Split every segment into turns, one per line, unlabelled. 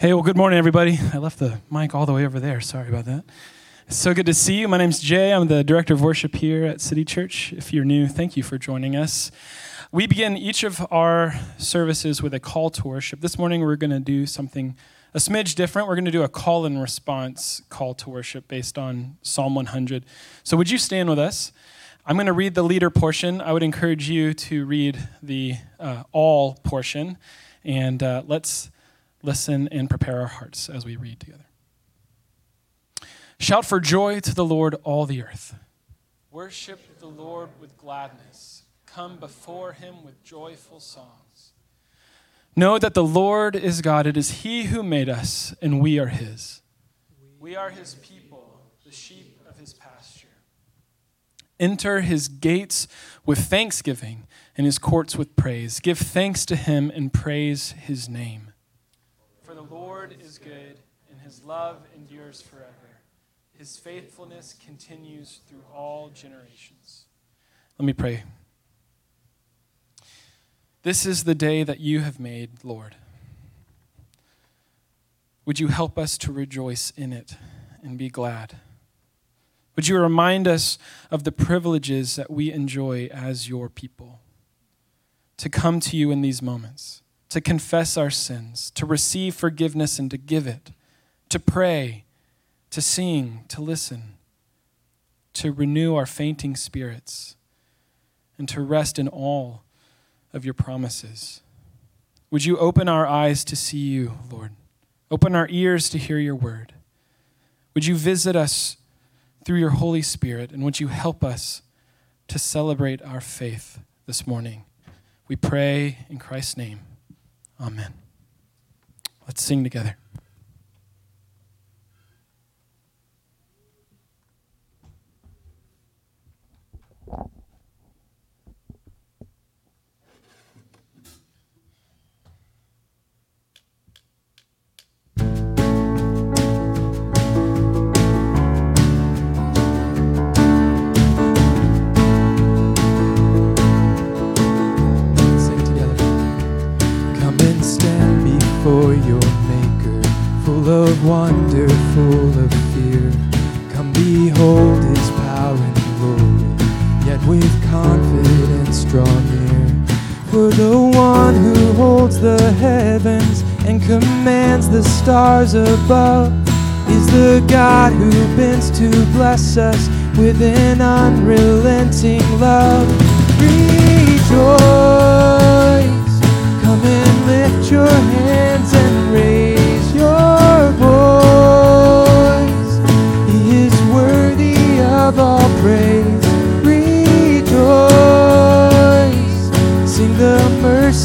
Hey, well, good morning, everybody. I left the mic all the way over there. Sorry about that. It's so good to see you. My name's Jay. I'm the director of worship here at City Church. If you're new, thank you for joining us. We begin each of our services with a call to worship. This morning, we're going to do something a smidge different. We're going to do a call and response call to worship based on Psalm 100. So, would you stand with us? I'm going to read the leader portion. I would encourage you to read the uh, all portion, and uh, let's listen and prepare our hearts as we read together. Shout for joy to the Lord, all the earth. Worship the Lord with gladness. Come before him with joyful songs. Know that the Lord is God. It is he who made us, and we are his. We are his people, the sheep of his pasture. Enter his gates with thanksgiving and his courts with praise. Give thanks to him and praise his name. Lord is good, and his love endures forever. His faithfulness continues through all generations. Let me pray. This is the day that you have made, Lord. Would you help us to rejoice in it and be glad? Would you remind us of the privileges that we enjoy as your people? To come to you in these moments, to confess our sins, to receive forgiveness and to give it, to pray, to sing, to listen, to renew our fainting spirits, and to rest in all of your promises. Would you open our eyes to see you, Lord? Open our ears to hear your word. Would you visit us through your Holy Spirit, and would you help us to celebrate our faith this morning? We pray in Christ's name. Amen. Let's sing together.
Of wonder, full of fear. Come behold his power and glory, yet with confidence draw near. For the one who holds the heavens and commands the stars above is the God who bends to bless us with an unrelenting love. Rejoice, come and lift your hands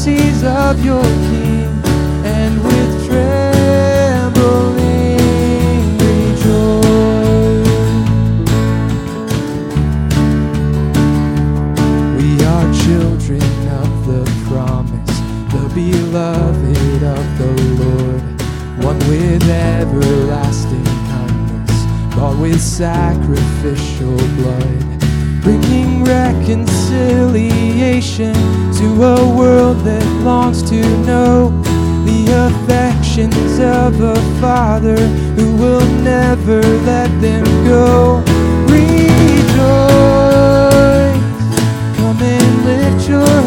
mercies of your King, and with trembling rejoice. We are children of the promise, the beloved of the Lord, one with everlasting kindness, bought with sacrificial blood, bringing reconciliation to a world that longs to know the affections of a father who will never let them go. Rejoice. Come and lift your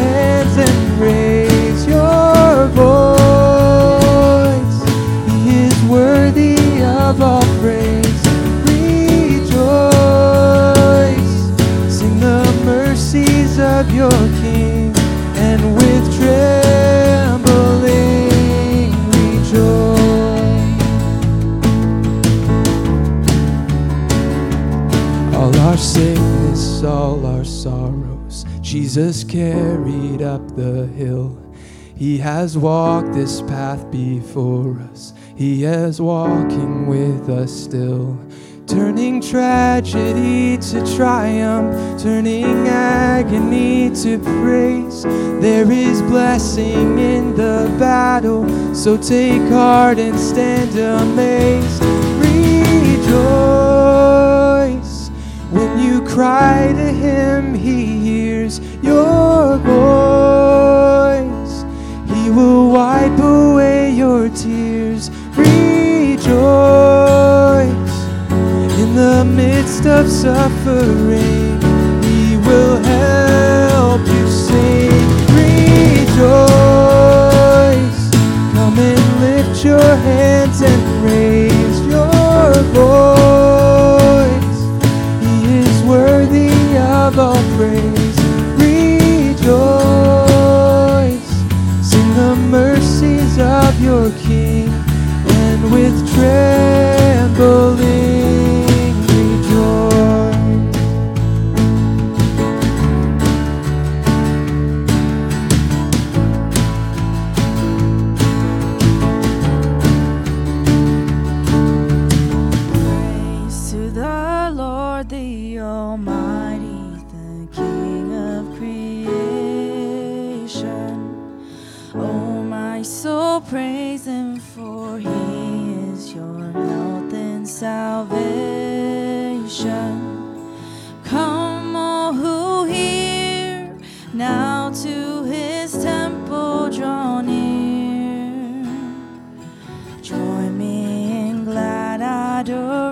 Jesus carried up the hill. He has walked this path before us. He is walking with us still. Turning tragedy to triumph, turning agony to praise. There is blessing in the battle, so take heart and stand amazed. Rejoice when you cry to Him, He your voice. He will wipe away your tears. Rejoice in the midst of suffering. He will help you sing. Rejoice. Come and lift your hands and raise your voice. He is worthy of all praise. your King, and with trembling.
adore.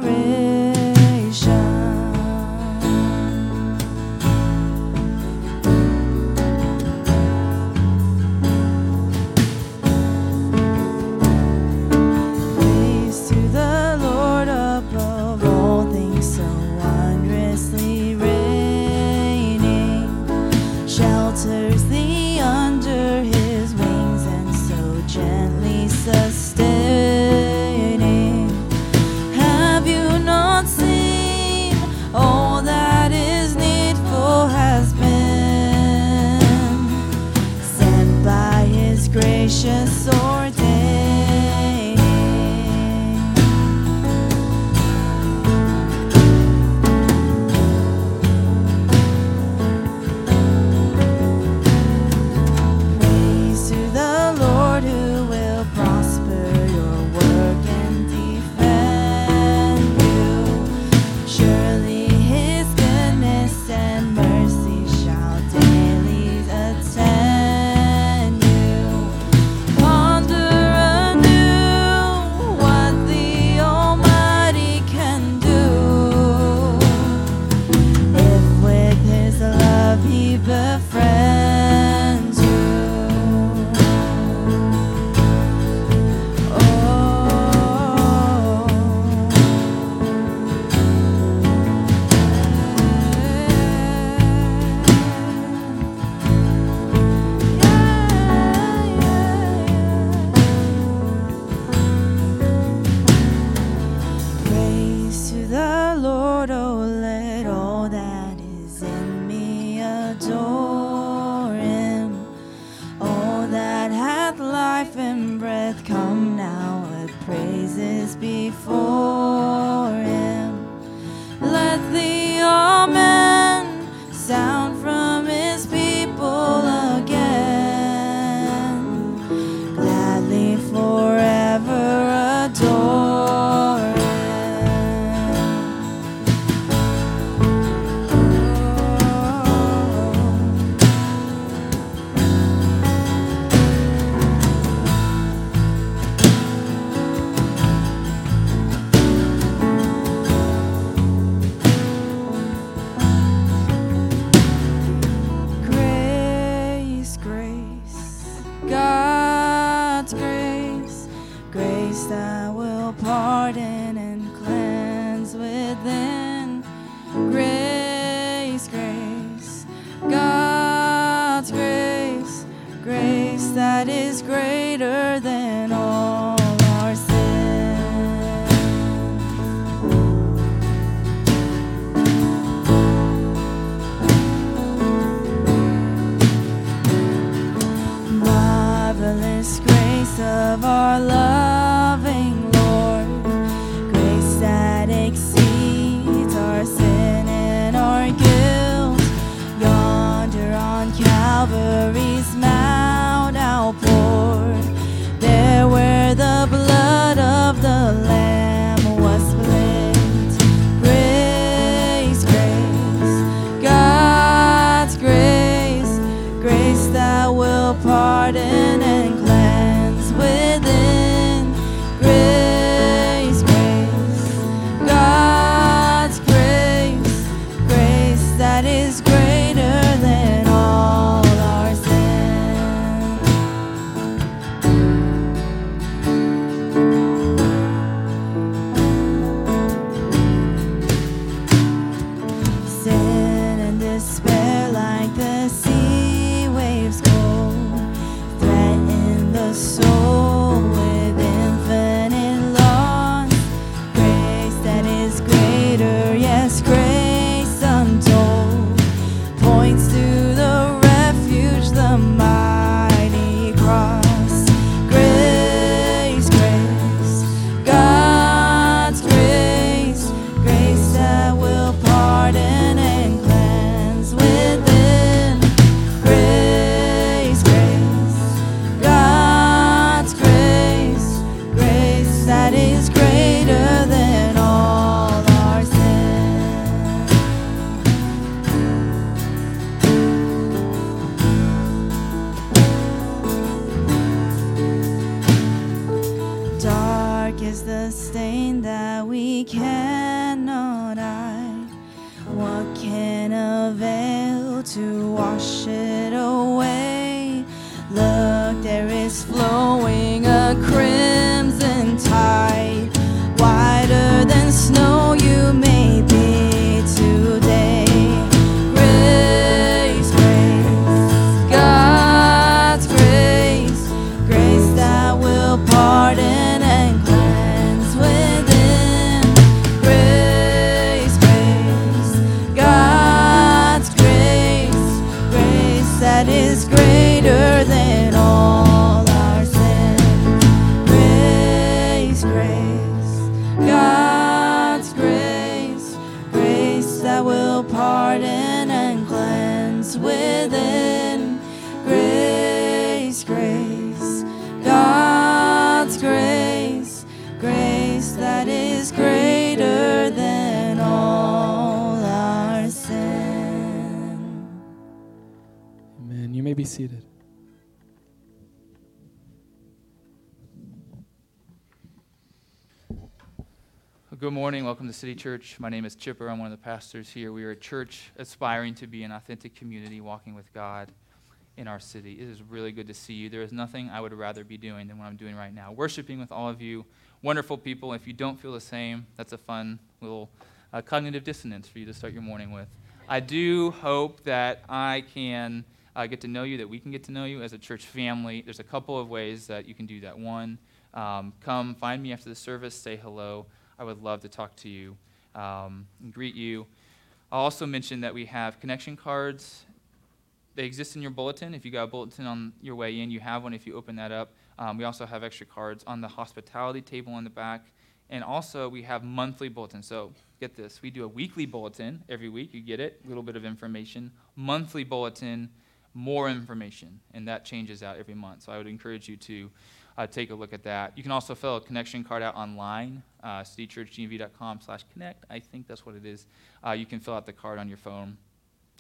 Welcome to City Church. My name is Chipper. I'm one of the pastors here. We are a church aspiring to be an authentic community walking with God in our city. It is really good to see you. There is nothing I would rather be doing than what I'm doing right now. Worshiping with all of you, wonderful people. If you don't feel the same, that's a fun little uh, cognitive dissonance for you to start your morning with. I do hope that I can uh, get to know you, that we can get to know you as a church family. There's a couple of ways that you can do that. One, um, come find me after the service, say hello. I would love to talk to you um, and greet you. I'll also mention that we have connection cards. They exist in your bulletin. If you got a bulletin on your way in, you have one if you open that up. Um, we also have extra cards on the hospitality table in the back. And also, we have monthly bulletins. So, get this we do a weekly bulletin every week. You get it, a little bit of information. Monthly bulletin, more information. And that changes out every month. So, I would encourage you to uh, take a look at that. You can also fill a connection card out online, uh, citychurchgnv.com slash connect. I think that's what it is. Uh, you can fill out the card on your phone,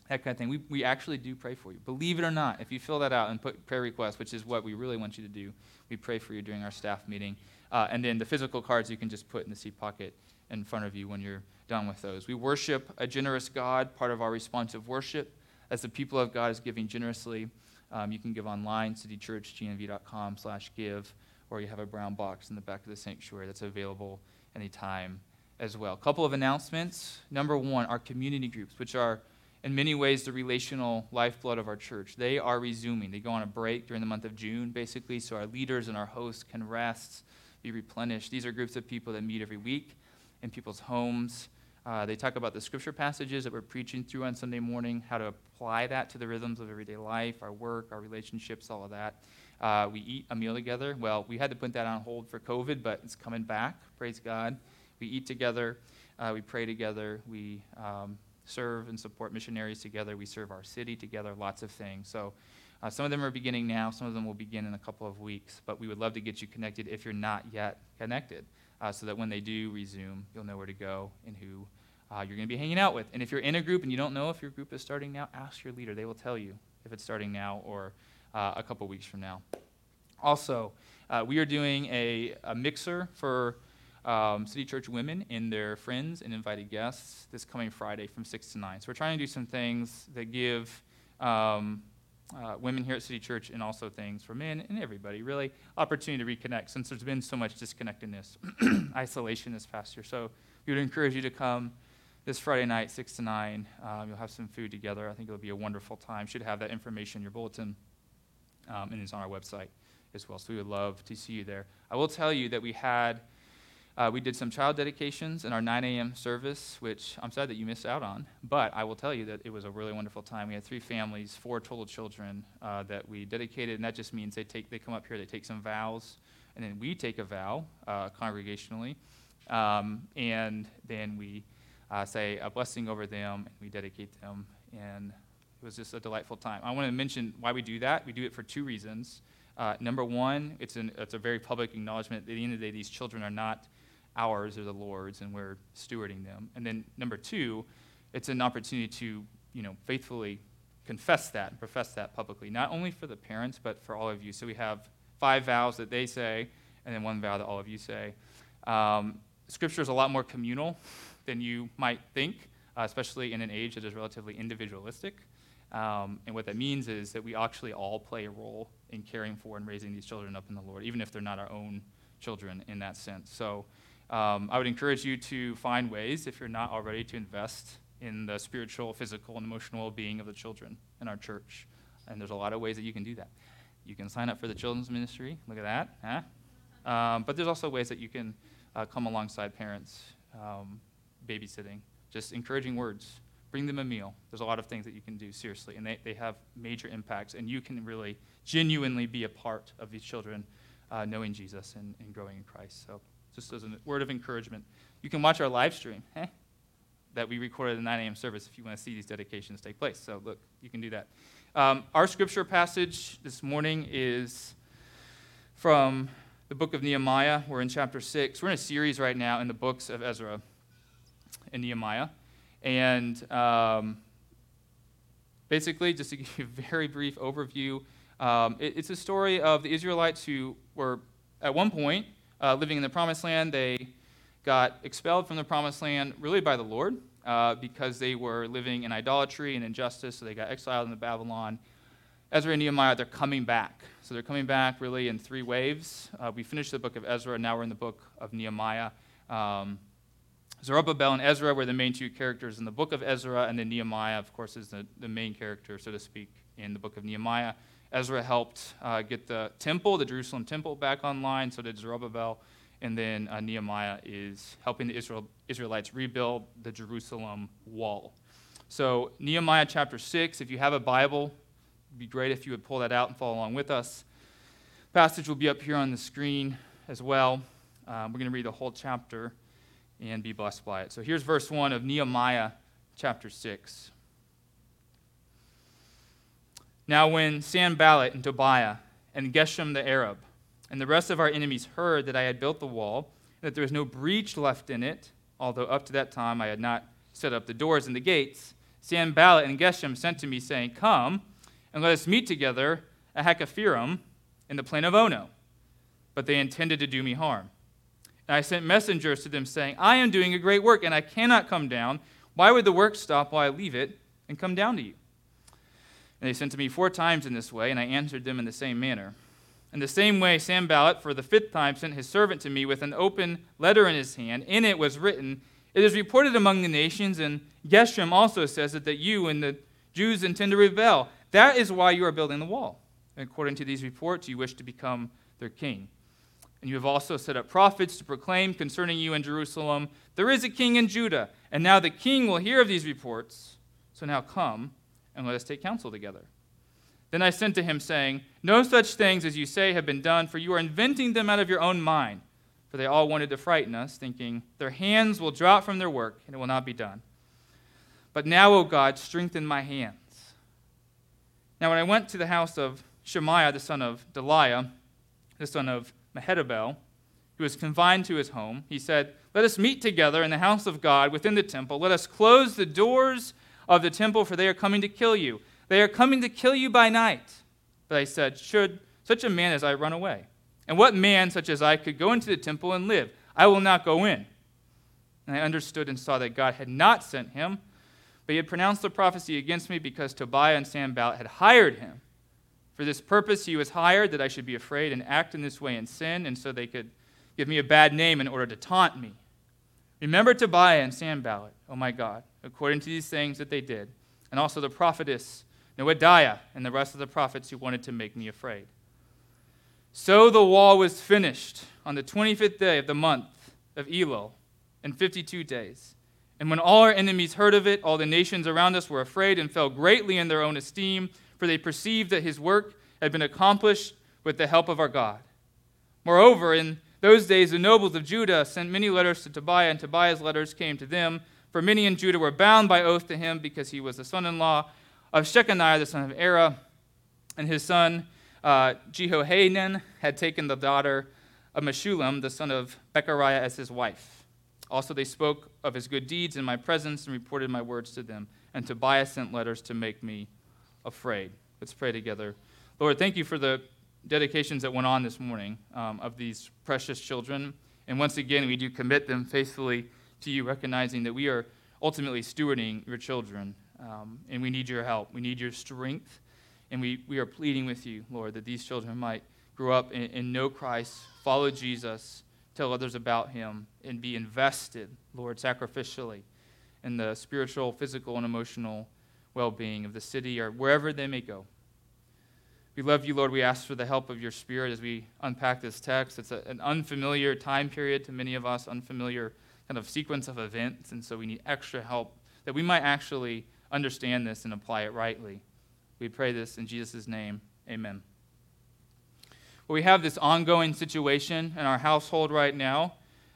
that kind of thing. We, we actually do pray for you. Believe it or not, if you fill that out and put prayer requests, which is what we really want you to do, we pray for you during our staff meeting. Uh, and then the physical cards you can just put in the seat pocket in front of you when you're done with those. We worship a generous God. Part of our responsive worship as the people of God is giving generously. Um, you can give online, citychurchgnv.com slash give, or you have a brown box in the back of the sanctuary that's available anytime as well. A couple of announcements. Number one, our community groups, which are in many ways the relational lifeblood of our church. They are resuming. They go on a break during the month of June, basically, so our leaders and our hosts can rest, be replenished. These are groups of people that meet every week in people's homes. Uh, they talk about the scripture passages that we're preaching through on Sunday morning, how to apply that to the rhythms of everyday life, our work, our relationships, all of that. Uh, we eat a meal together. Well, we had to put that on hold for COVID, but it's coming back. Praise God. We eat together. Uh, we pray together. We um, serve and support missionaries together. We serve our city together. Lots of things. So uh, some of them are beginning now. Some of them will begin in a couple of weeks. But we would love to get you connected if you're not yet connected, uh, so that when they do resume, you'll know where to go and who uh, you're going to be hanging out with. And if you're in a group and you don't know if your group is starting now, ask your leader. They will tell you if it's starting now or uh, a couple weeks from now. Also, uh, we are doing a, a mixer for um, City Church women and their friends and invited guests this coming Friday from 6 to 9. So we're trying to do some things that give um, uh, women here at City Church and also things for men and everybody, really, opportunity to reconnect since there's been so much disconnectedness, isolation this past year. So we would encourage you to come this Friday night, 6 to 9. Um, you'll have some food together. I think it'll be a wonderful time. Should have that information in your bulletin, um, and it's on our website as well. So we would love to see you there. I will tell you that we had. Uh, we did some child dedications in our 9 a.m. service, which I'm sad that you missed out on. But I will tell you that it was a really wonderful time. We had three families, four total children uh, that we dedicated, and that just means they take they come up here, they take some vows, and then we take a vow uh, congregationally, um, and then we uh, say a blessing over them, and we dedicate them, and it was just a delightful time. I want to mention why we do that. We do it for two reasons. Uh, number one, it's, an, it's a very public acknowledgement. At the end of the day, these children are not ours, they're the Lord's, and we're stewarding them. And then number two, it's an opportunity to, you know, faithfully confess that and profess that publicly, not only for the parents, but for all of you. So we have five vows that they say, and then one vow that all of you say. Um, scripture is a lot more communal than you might think, uh, especially in an age that is relatively individualistic. Um, and what that means is that we actually all play a role in caring for and raising these children up in the Lord, even if they're not our own children in that sense. So um, I would encourage you to find ways, if you're not already, to invest in the spiritual, physical, and emotional well being of the children in our church. And there's a lot of ways that you can do that. You can sign up for the children's ministry. Look at that. Huh? Um, but there's also ways that you can uh, come alongside parents, um, babysitting, just encouraging words. Bring them a meal. There's a lot of things that you can do, seriously, and they, they have major impacts. And you can really genuinely be a part of these children uh, knowing Jesus and, and growing in Christ. So, just as a word of encouragement, you can watch our live stream eh, that we recorded at the 9 a.m. service if you want to see these dedications take place. So, look, you can do that. Um, our scripture passage this morning is from the book of Nehemiah. We're in chapter 6. We're in a series right now in the books of Ezra and Nehemiah. And um, basically, just to give you a very brief overview, um, it, it's a story of the Israelites who were, at one point, uh, living in the promised land. They got expelled from the promised land really by the Lord uh, because they were living in idolatry and injustice, so they got exiled into Babylon. Ezra and Nehemiah, they're coming back. So they're coming back really in three waves. Uh, we finished the book of Ezra, now we're in the book of Nehemiah. Um, Zerubbabel and Ezra were the main two characters in the book of Ezra, and then Nehemiah, of course, is the, the main character, so to speak, in the book of Nehemiah. Ezra helped uh, get the temple, the Jerusalem temple, back online, so did Zerubbabel. And then uh, Nehemiah is helping the Israel, Israelites rebuild the Jerusalem wall. So, Nehemiah chapter 6, if you have a Bible, it'd be great if you would pull that out and follow along with us. Passage will be up here on the screen as well. Um, we're going to read the whole chapter and be blessed by it. So, here's verse 1 of Nehemiah chapter 6. Now, when Sanballat and Tobiah and Geshem the Arab and the rest of our enemies heard that I had built the wall, and that there was no breach left in it, although up to that time I had not set up the doors and the gates, Sanballat and Geshem sent to me, saying, Come and let us meet together at Hakkephirim in the plain of Ono. But they intended to do me harm. I sent messengers to them, saying, I am doing a great work, and I cannot come down. Why would the work stop while I leave it and come down to you? And they sent to me four times in this way, and I answered them in the same manner. In the same way, Sanballat, for the fifth time, sent his servant to me with an open letter in his hand. In it was written, It is reported among the nations, and Geshem also says it, that you and the Jews intend to rebel. That is why you are building the wall. And according to these reports, you wish to become their king. And you have also set up prophets to proclaim concerning you in Jerusalem, There is a king in Judah. And now the king will hear of these reports. So now come and let us take counsel together. Then I sent to him, saying, No such things as you say have been done, for you are inventing them out of your own mind. For they all wanted to frighten us, thinking, Their hands will drop from their work, and it will not be done. But now, O God, strengthen my hands. Now, when I went to the house of Shemaiah, the son of Delaiah, the son of Mehetabel, who was confined to his home, he said, Let us meet together in the house of God within the temple. Let us close the doors of the temple, for they are coming to kill you. They are coming to kill you by night. But I said, Should such a man as I run away? And what man such as I could go into the temple and live? I will not go in. And I understood and saw that God had not sent him, but he had pronounced the prophecy against me because Tobiah and Sanballat had hired him. For this purpose he was hired, that I should be afraid and act in this way and sin, and so they could give me a bad name in order to taunt me. Remember Tobiah and Sanballat, oh my God, according to these things that they did, and also the prophetess Noadiah and the rest of the prophets who wanted to make me afraid. So the wall was finished on the 25th day of the month of Elul in 52 days. And when all our enemies heard of it, all the nations around us were afraid and fell greatly in their own esteem, for they perceived that his work had been accomplished with the help of our God. Moreover, in those days, the nobles of Judah sent many letters to Tobiah, and Tobiah's letters came to them. For many in Judah were bound by oath to him because he was the son in law of Shechaniah, the son of Arah, and his son uh, Jehohanan had taken the daughter of Meshullam, the son of Berechiah, as his wife. Also, they spoke of his good deeds in my presence and reported my words to them. And Tobiah sent letters to make me afraid. Let's pray together. Lord, thank you for the dedications that went on this morning um, of these precious children. And once again, we do commit them faithfully to you, recognizing that we are ultimately stewarding your children. Um, and we need your help. We need your strength. And we, we are pleading with you, Lord, that these children might grow up and, and know Christ, follow Jesus, tell others about him, and be invested, Lord, sacrificially in the spiritual, physical, and emotional well being of the city or wherever they may go. We love you, Lord. We ask for the help of your Spirit as we unpack this text. It's a, an unfamiliar time period to many of us, unfamiliar kind of sequence of events, and so we need extra help that we might actually understand this and apply it rightly. We pray this in Jesus' name. Amen. Well, we have this ongoing situation in our household right now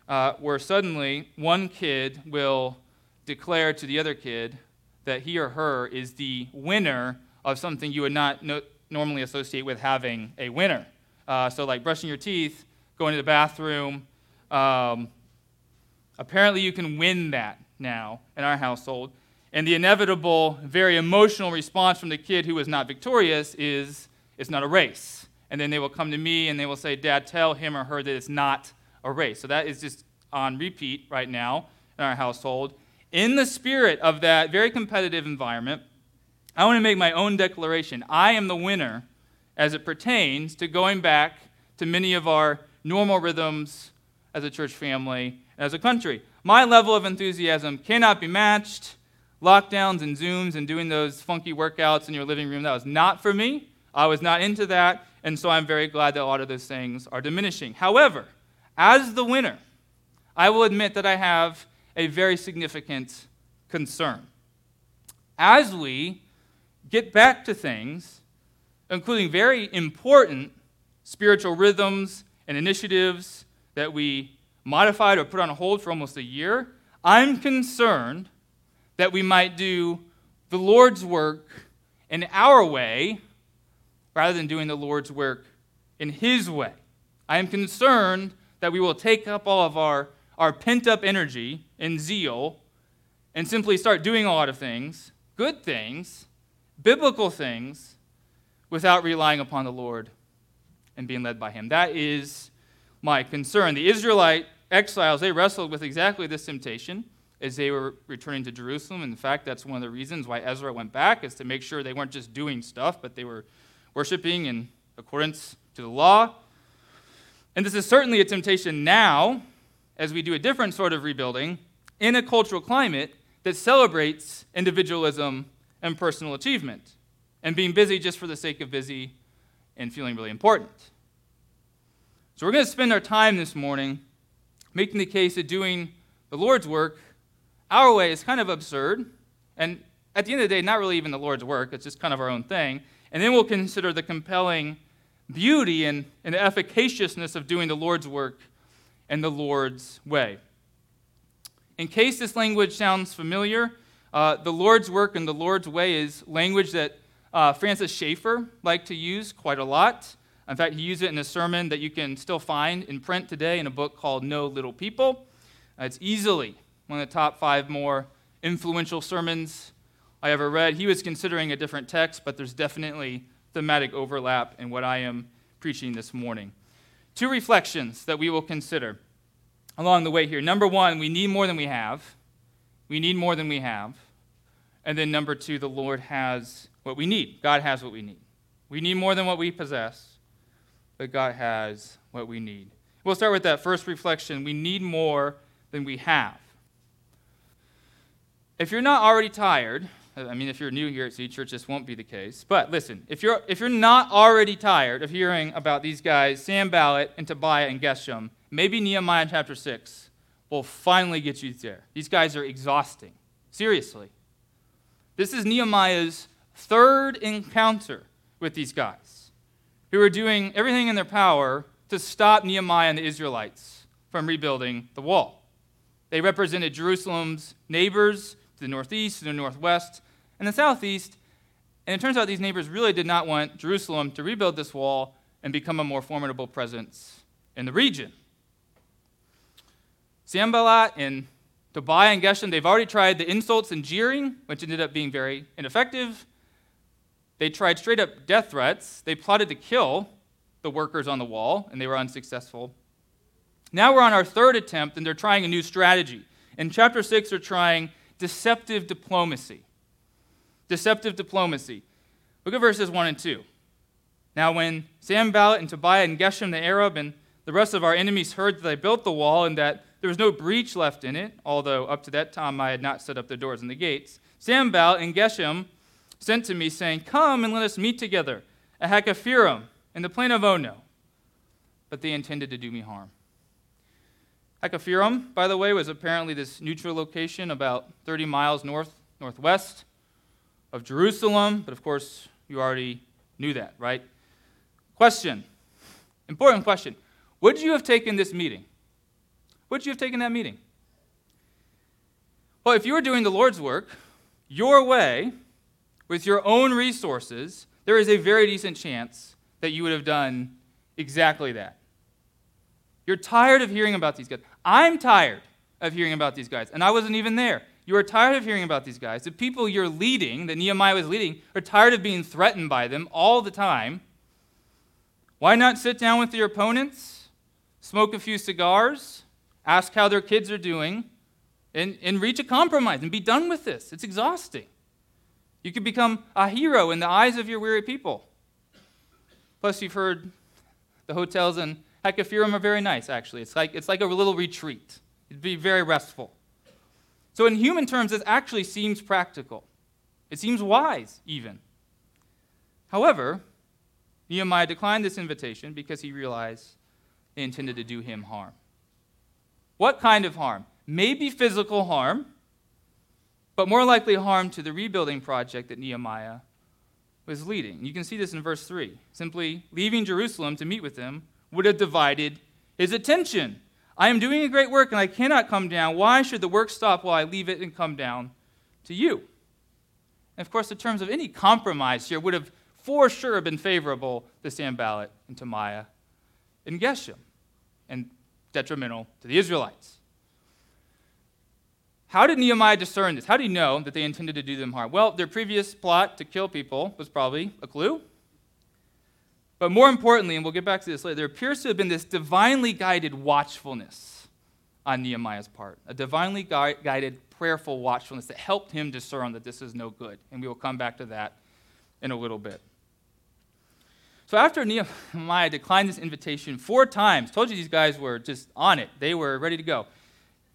uh, where suddenly one kid will declare to the other kid that he or her is the winner of something you would not no- normally associate with having a winner. Uh, so, like brushing your teeth, going to the bathroom. Um, apparently, you can win that now in our household. And the inevitable, very emotional response from the kid who is not victorious is it's not a race. And then they will come to me and they will say, Dad, tell him or her that it's not a race. So that is just on repeat right now in our household. In the spirit of that very competitive environment, I want to make my own declaration. I am the winner as it pertains to going back to many of our normal rhythms as a church family, as a country. My level of enthusiasm cannot be matched lockdowns and Zooms and doing those funky workouts in your living room, that was not for me. I was not into that, and so I'm very glad that a lot of those things are diminishing. However, as the winner, I will admit that I have a very significant concern. As we get back to things, including very important spiritual rhythms and initiatives that we modified or put on hold for almost a year, I'm concerned that we might do the Lord's work in our way rather than doing the Lord's work in His way. I am concerned that we will take up all of our, our pent up energy and zeal and simply start doing a lot of things, good things, biblical things, without relying upon the Lord and being led by Him. That is my concern. The Israelite exiles, they wrestled with exactly this temptation as they were returning to Jerusalem. In fact, that's one of the reasons why Ezra went back, is to make sure they weren't just doing stuff, but they were worshiping in accordance to the law. And this is certainly a temptation now, as we do a different sort of rebuilding, in a cultural climate that celebrates individualism and personal achievement, and being busy just for the sake of busy and feeling really important. So, we're going to spend our time this morning making the case of doing the Lord's work our way is kind of absurd, and at the end of the day, not really even the Lord's work, it's just kind of our own thing. And then we'll consider the compelling beauty and, and efficaciousness of doing the Lord's work and the Lord's way. In case this language sounds familiar, uh, the Lord's work and the Lord's way is language that uh, Francis Schaeffer liked to use quite a lot. In fact, he used it in a sermon that you can still find in print today in a book called No Little People. Uh, it's easily one of the top five more influential sermons I ever read. He was considering a different text, but there's definitely thematic overlap in what I am preaching this morning. Two reflections that we will consider along the way here. Number one, we need more than we have. We need more than we have. And then number two, the Lord has what we need. God has what we need. We need more than what we possess, but God has what we need. We'll start with that first reflection. We need more than we have. If you're not already tired I mean, if you're new here at City Church, this won't be the case. But listen, if you're, if you're not already tired of hearing about these guys, Sanballat and Tobiah and Geshem, maybe Nehemiah chapter 6 will finally get you there. These guys are exhausting. Seriously. This is Nehemiah's third encounter with these guys who are doing everything in their power to stop Nehemiah and the Israelites from rebuilding the wall. They represented Jerusalem's neighbors to the northeast, to the northwest, and the southeast. And it turns out these neighbors really did not want Jerusalem to rebuild this wall and become a more formidable presence in the region. Sanballat and Tobiah and Geshem, they've already tried the insults and jeering, which ended up being very ineffective. They tried straight up death threats. They plotted to kill the workers on the wall, and they were unsuccessful. Now we're on our third attempt, and they're trying a new strategy. In chapter 6, they're trying deceptive diplomacy. Deceptive diplomacy. Look at verses 1 and 2. Now, when Sanballat and Tobiah and Geshem the Arab and the rest of our enemies heard that I built the wall and that there was no breach left in it, although up to that time I had not set up the doors and the gates, Sanballat and Geshem sent to me, saying, Come and let us meet together at Hakkephirim in the plain of Ono. But they intended to do me harm. Hakkephirim, by the way, was apparently this neutral location about 30 miles north northwest of Jerusalem, but of course, you already knew that, right? Question. Important question. Would you have taken this meeting? Would you have taken that meeting? Well, if you were doing the Lord's work your way, with your own resources, there is a very decent chance that you would have done exactly that. You're tired of hearing about these guys. I'm tired of hearing about these guys, and I wasn't even there. You are tired of hearing about these guys. The people you're leading, that Nehemiah was leading, are tired of being threatened by them all the time. Why not sit down with your opponents, smoke a few cigars, ask how their kids are doing, and, and reach a compromise and be done with this? It's exhausting. You could become a hero in the eyes of your weary people. Plus, you've heard the hotels in Hakkephirim are very nice, actually. It's like, it's like a little retreat, it'd be very restful. So, in human terms, this actually seems practical. It seems wise, even. However, Nehemiah declined this invitation because he realized they intended to do him harm. What kind of harm? Maybe physical harm, but more likely harm to the rebuilding project that Nehemiah was leading. You can see this in verse 3. Simply leaving Jerusalem to meet with them would have divided his attention. I am doing a great work and I cannot come down. Why should the work stop while I leave it and come down to you? And of course, the terms of any compromise here would have for sure been favorable to Sanballat and Tobiah and Geshem and detrimental to the Israelites. How did Nehemiah discern this? How did he know that they intended to do them harm? Well, their previous plot to kill people was probably a clue. But more importantly, and we'll get back to this later, there appears to have been this divinely guided watchfulness on Nehemiah's part, a divinely guided prayerful watchfulness that helped him discern that this is no good. And we will come back to that in a little bit. So after Nehemiah declined this invitation four times, told you these guys were just on it, they were ready to go.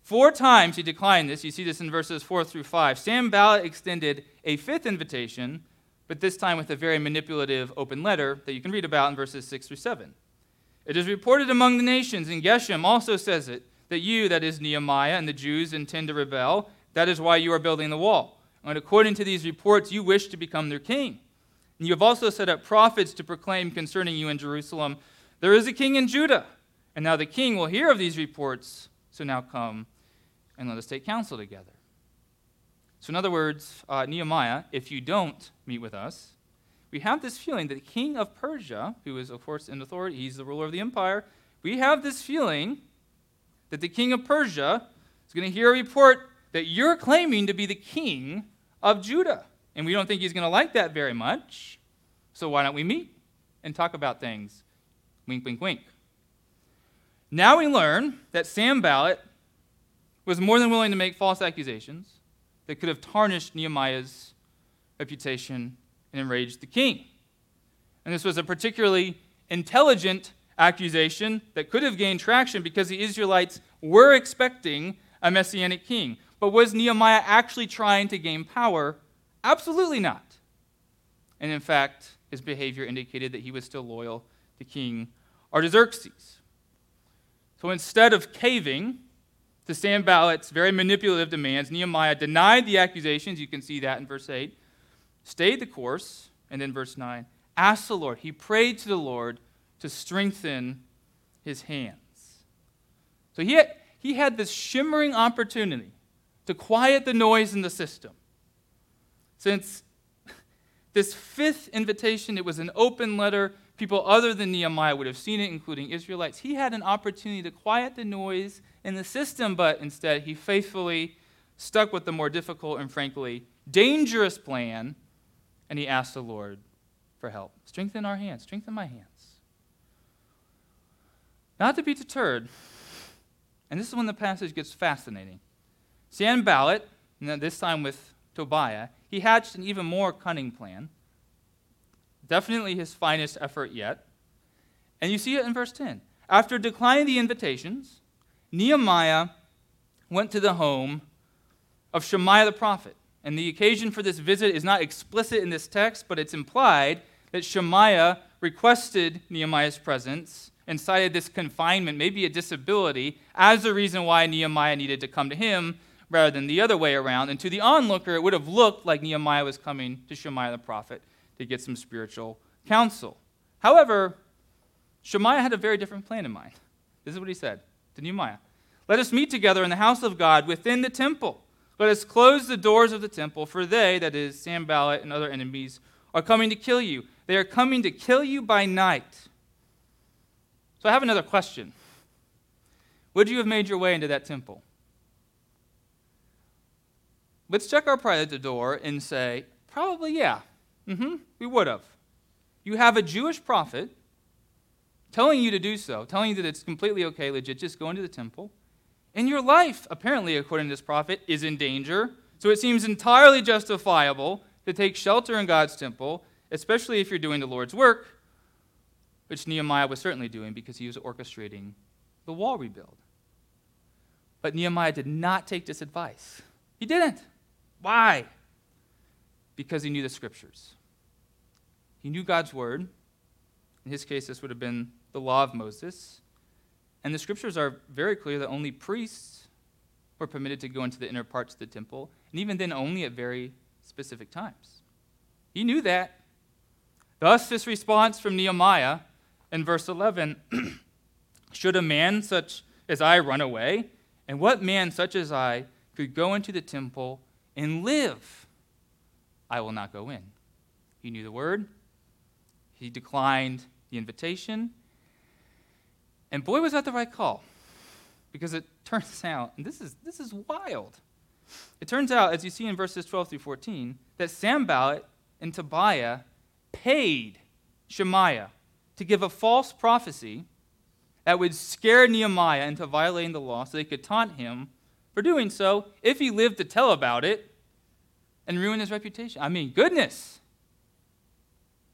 Four times he declined this. You see this in verses 4 through 5. Sanballat extended a fifth invitation, but this time with a very manipulative open letter that you can read about in verses 6 through 7. It is reported among the nations, and Geshem also says it, that you, that is Nehemiah, and the Jews intend to rebel. That is why you are building the wall. And according to these reports, you wish to become their king. And you have also set up prophets to proclaim concerning you in Jerusalem, There is a king in Judah. And now the king will hear of these reports, so now come and let us take counsel together. So, in other words, uh, Nehemiah, if you don't meet with us, we have this feeling that the king of Persia, who is, of course, in authority, he's the ruler of the empire, we have this feeling that the king of Persia is going to hear a report that you're claiming to be the king of Judah. And we don't think he's going to like that very much. So, why don't we meet and talk about things? Wink, wink, wink. Now we learn that Sanballat was more than willing to make false accusations that could have tarnished Nehemiah's reputation and enraged the king. And this was a particularly intelligent accusation that could have gained traction because the Israelites were expecting a messianic king. But was Nehemiah actually trying to gain power Absolutely not. And in fact, his behavior indicated that he was still loyal to King Artaxerxes. So instead of caving to Sanballat's very manipulative demands, Nehemiah denied the accusations. You can see that in verse 8, stayed the course, and then verse 9, asked the Lord. He prayed to the Lord to strengthen his hands. So he had, he had this shimmering opportunity to quiet the noise in the system. Since this fifth invitation, it was an open letter. People other than Nehemiah would have seen it, including Israelites. He had an opportunity to quiet the noise in the system, but instead he faithfully stuck with the more difficult and frankly dangerous plan, and he asked the Lord for help. Strengthen our hands, strengthen my hands. Not to be deterred, and this is when the passage gets fascinating. Sanballat, this time with Tobiah, he hatched an even more cunning plan. Definitely his finest effort yet. And you see it in verse 10. After declining the invitations, Nehemiah went to the home of Shemaiah the prophet. And the occasion for this visit is not explicit in this text, but it's implied that Shemaiah requested Nehemiah's presence and cited this confinement, maybe a disability, as the reason why Nehemiah needed to come to him rather than the other way around. And to the onlooker, it would have looked like Nehemiah was coming to Shemaiah the prophet to get some spiritual counsel. However, Shemaiah had a very different plan in mind. This is what he said to Nehemiah Let us meet together in the house of God within the temple. Let us close the doors of the temple, for they, that is, Sanballat and other enemies, are coming to kill you. They are coming to kill you by night. So I have another question. Would you have made your way into that temple? Let's check our pride at the door and say, probably yeah. Mm-hmm, we would have. You have a Jewish prophet telling you to do so, telling you that it's completely okay, legit, just go into the temple. And your life, apparently, according to this prophet, is in danger. So it seems entirely justifiable to take shelter in God's temple, especially if you're doing the Lord's work, which Nehemiah was certainly doing because he was orchestrating the wall rebuild. But Nehemiah did not take this advice. He didn't. Why? Because he knew the scriptures. He knew God's word. In his case, this would have been the law of Moses. And the scriptures are very clear that only priests were permitted to go into the inner parts of the temple, and even then, only at very specific times. He knew that. Thus, this response from Nehemiah in verse 11 Should a man such as I run away? And what man such as I could go into the temple and live, I will not go in. He knew the word, he declined the invitation, and boy, was that the right call. Because it turns out, and this is, this is wild. It turns out, as you see in verses 12 through 14, that Sanballat and Tobiah paid Shemaiah to give a false prophecy that would scare Nehemiah into violating the law so they could taunt him for doing so if he lived to tell about it and ruin his reputation. I mean, goodness.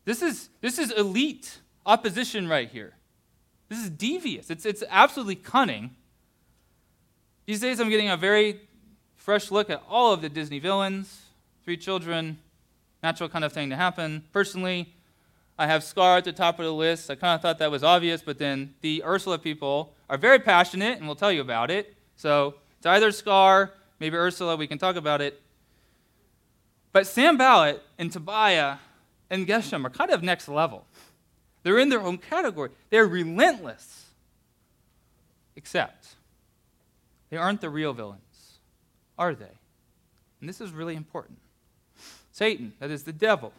This is, this is elite opposition right here. This is devious. It's, it's absolutely cunning. These days, I'm getting a very fresh look at all of the Disney villains, three children, natural kind of thing to happen. Personally, I have Scar at the top of the list. I kind of thought that was obvious, but then the Ursula people are very passionate and will tell you about it. So it's either Scar, maybe Ursula, we can talk about it. But Sanballat and Tobiah and Geshem are kind of next level. They're in their own category. They're relentless. Except they aren't the real villains, are they? And this is really important. Satan, that is the devil,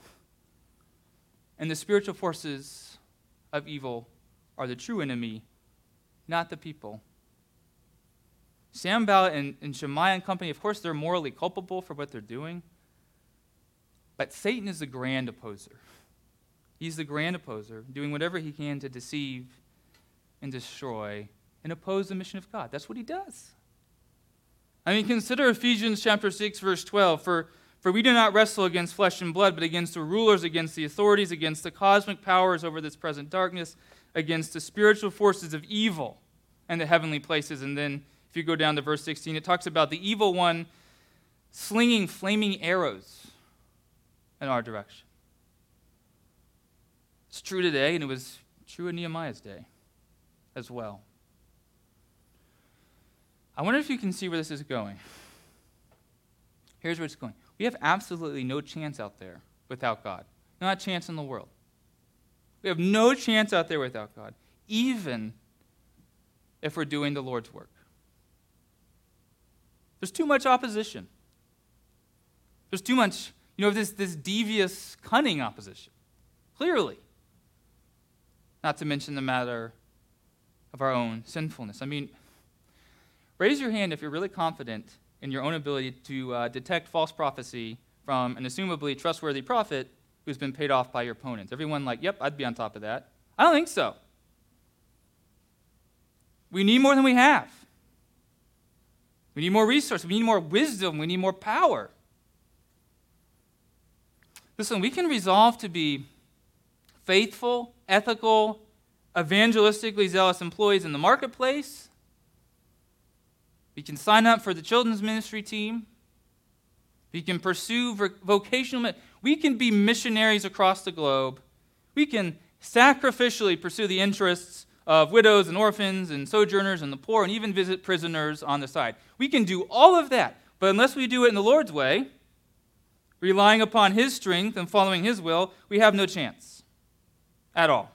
and the spiritual forces of evil are the true enemy, not the people Sanballat and, and Shemaiah and company, of course, they're morally culpable for what they're doing. But Satan is the grand opposer. He's the grand opposer, doing whatever he can to deceive and destroy and oppose the mission of God. That's what he does. I mean, consider Ephesians chapter 6, verse 12. For, for we do not wrestle against flesh and blood, but against the rulers, against the authorities, against the cosmic powers over this present darkness, against the spiritual forces of evil and the heavenly places. And then if you go down to verse 16, it talks about the evil one slinging flaming arrows in our direction. It's true today, and it was true in Nehemiah's day as well. I wonder if you can see where this is going. Here's where it's going. We have absolutely no chance out there without God. Not a chance in the world. We have no chance out there without God, even if we're doing the Lord's work. There's too much opposition. There's too much, you know, this, this devious, cunning opposition. Clearly. Not to mention the matter of our own sinfulness. I mean, raise your hand if you're really confident in your own ability to uh, detect false prophecy from an assumably trustworthy prophet who's been paid off by your opponents. Everyone, like, yep, I'd be on top of that. I don't think so. We need more than we have. We need more resources. We need more wisdom. We need more power. Listen, we can resolve to be faithful, ethical, evangelistically zealous employees in the marketplace. We can sign up for the children's ministry team. We can pursue vocational. We can be missionaries across the globe. We can sacrificially pursue the interests of widows and orphans and sojourners and the poor and even visit prisoners on the side. We can do all of that, but unless we do it in the Lord's way, relying upon His strength and following His will, we have no chance at all.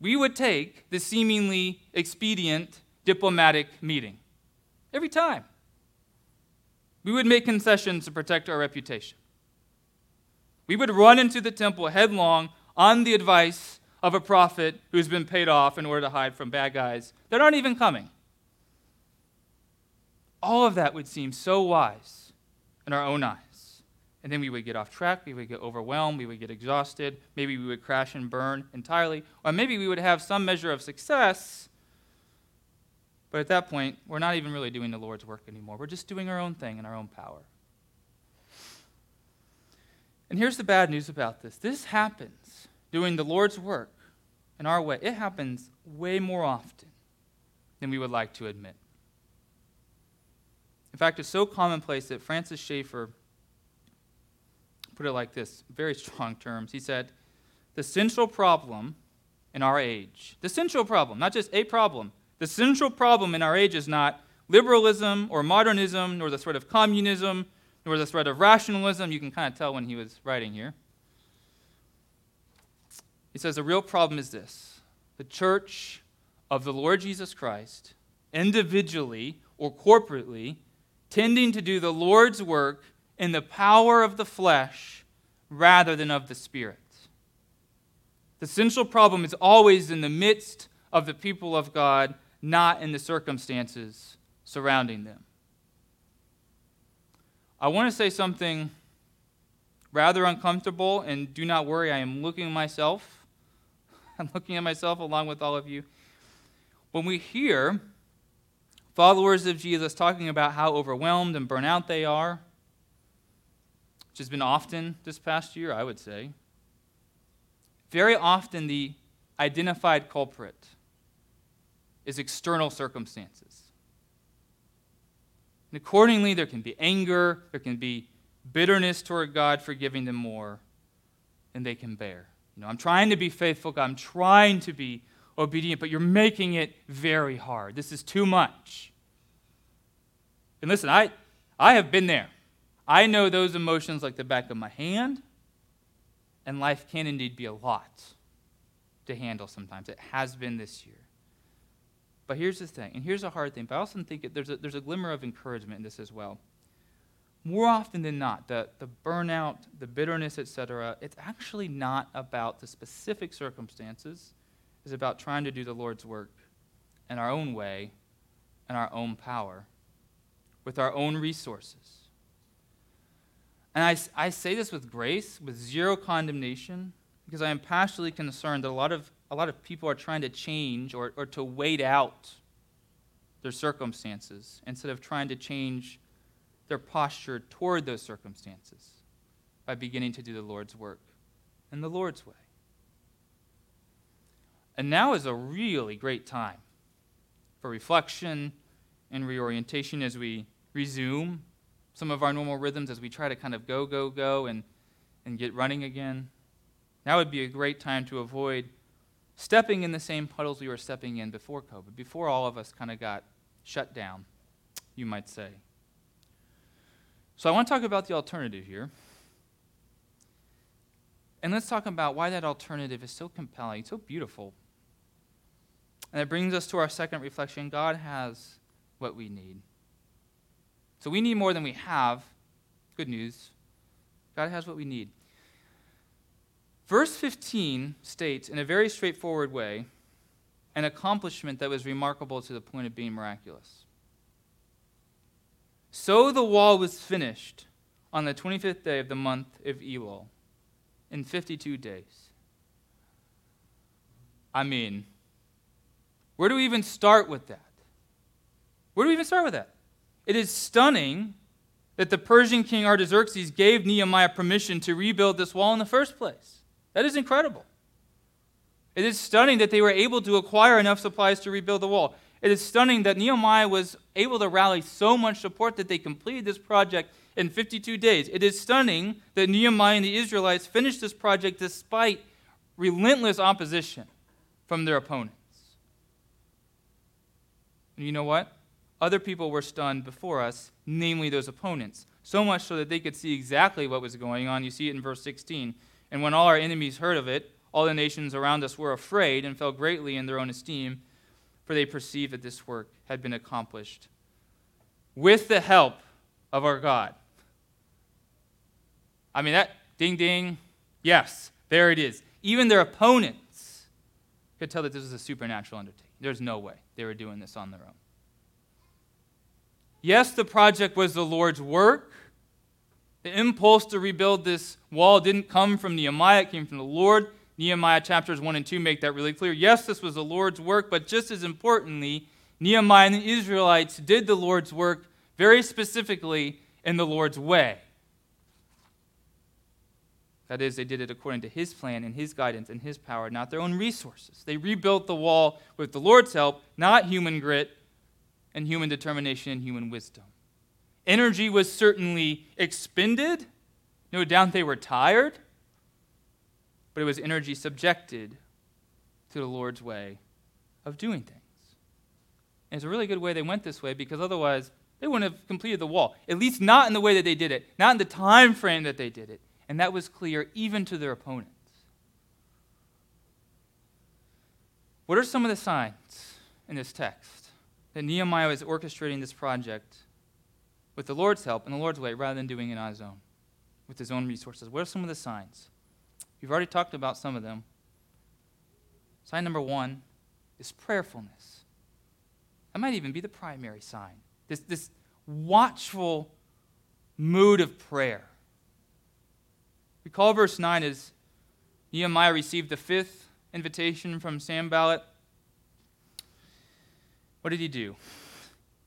We would take the seemingly expedient diplomatic meeting every time. We would make concessions to protect our reputation. We would run into the temple headlong on the advice of a prophet who's been paid off in order to hide from bad guys that aren't even coming. All of that would seem so wise in our own eyes. And then we would get off track, we would get overwhelmed, we would get exhausted, maybe we would crash and burn entirely, or maybe we would have some measure of success. But at that point, we're not even really doing the Lord's work anymore. We're just doing our own thing in our own power. And here's the bad news about this this happens doing the Lord's work in our way, it happens way more often than we would like to admit. In fact, it's so commonplace that Francis Schaeffer put it like this very strong terms. He said, The central problem in our age, the central problem, not just a problem, the central problem in our age is not liberalism or modernism, nor the threat of communism, nor the threat of rationalism. You can kind of tell when he was writing here. He says the real problem is this the church of the Lord Jesus Christ, individually or corporately, tending to do the Lord's work in the power of the flesh rather than of the Spirit. The central problem is always in the midst of the people of God, not in the circumstances surrounding them. I want to say something rather uncomfortable, and do not worry, I am looking at myself I'm looking at myself along with all of you. When we hear followers of Jesus talking about how overwhelmed and burnt out they are, which has been often this past year, I would say, very often the identified culprit is external circumstances. And accordingly, there can be anger, there can be bitterness toward God for giving them more than they can bear. You know, I'm trying to be faithful, God. I'm trying to be obedient, but you're making it very hard. This is too much. And listen, I, I have been there. I know those emotions like the back of my hand, and life can indeed be a lot to handle sometimes. It has been this year. But here's the thing, and here's a hard thing, but I also think there's a, there's a glimmer of encouragement in this as well more often than not, the, the burnout, the bitterness, etc., it's actually not about the specific circumstances. It's about trying to do the Lord's work in our own way, in our own power, with our own resources. And I, I say this with grace, with zero condemnation, because I am passionately concerned that a lot of, a lot of people are trying to change or, or to wait out their circumstances instead of trying to change their posture toward those circumstances by beginning to do the Lord's work in the Lord's way. And now is a really great time for reflection and reorientation as we resume some of our normal rhythms as we try to kind of go, go, go and, and get running again. Now would be a great time to avoid stepping in the same puddles we were stepping in before COVID, before all of us kind of got shut down, you might say. So I want to talk about the alternative here. And let's talk about why that alternative is so compelling, so beautiful. And it brings us to our second reflection God has what we need. So we need more than we have. Good news. God has what we need. Verse 15 states, in a very straightforward way, an accomplishment that was remarkable to the point of being miraculous. So the wall was finished on the 25th day of the month of Elul in 52 days. I mean, where do we even start with that? Where do we even start with that? It is stunning that the Persian king Artaxerxes gave Nehemiah permission to rebuild this wall in the first place. That is incredible. It is stunning that they were able to acquire enough supplies to rebuild the wall. It is stunning that Nehemiah was able to rally so much support that they completed this project in 52 days. It is stunning that Nehemiah and the Israelites finished this project despite relentless opposition from their opponents. And you know what? Other people were stunned before us, namely those opponents, so much so that they could see exactly what was going on. You see it in verse 16. And when all our enemies heard of it, all the nations around us were afraid and fell greatly in their own esteem, for they perceived that this work had been accomplished with the help of our God. I mean, that ding ding, yes, there it is. Even their opponents could tell that this was a supernatural undertaking. There's no way they were doing this on their own. Yes, the project was the Lord's work. The impulse to rebuild this wall didn't come from Nehemiah, it came from the Lord. Nehemiah chapters 1 and 2 make that really clear. Yes, this was the Lord's work, but just as importantly, Nehemiah and the Israelites did the Lord's work very specifically in the Lord's way. That is, they did it according to his plan and his guidance and his power, not their own resources. They rebuilt the wall with the Lord's help, not human grit and human determination and human wisdom. Energy was certainly expended. No doubt they were tired, but it was energy subjected to the Lord's way of doing things. And it's a really good way they went this way because otherwise they wouldn't have completed the wall, at least not in the way that they did it, not in the time frame that they did it. And that was clear even to their opponents. What are some of the signs in this text that Nehemiah is orchestrating this project with the Lord's help in the Lord's way rather than doing it on his own, with his own resources? What are some of the signs? We've already talked about some of them. Sign number one is prayerfulness. That might even be the primary sign. This, this watchful mood of prayer. Recall verse 9 as Nehemiah received the fifth invitation from Sanballat. What did he do?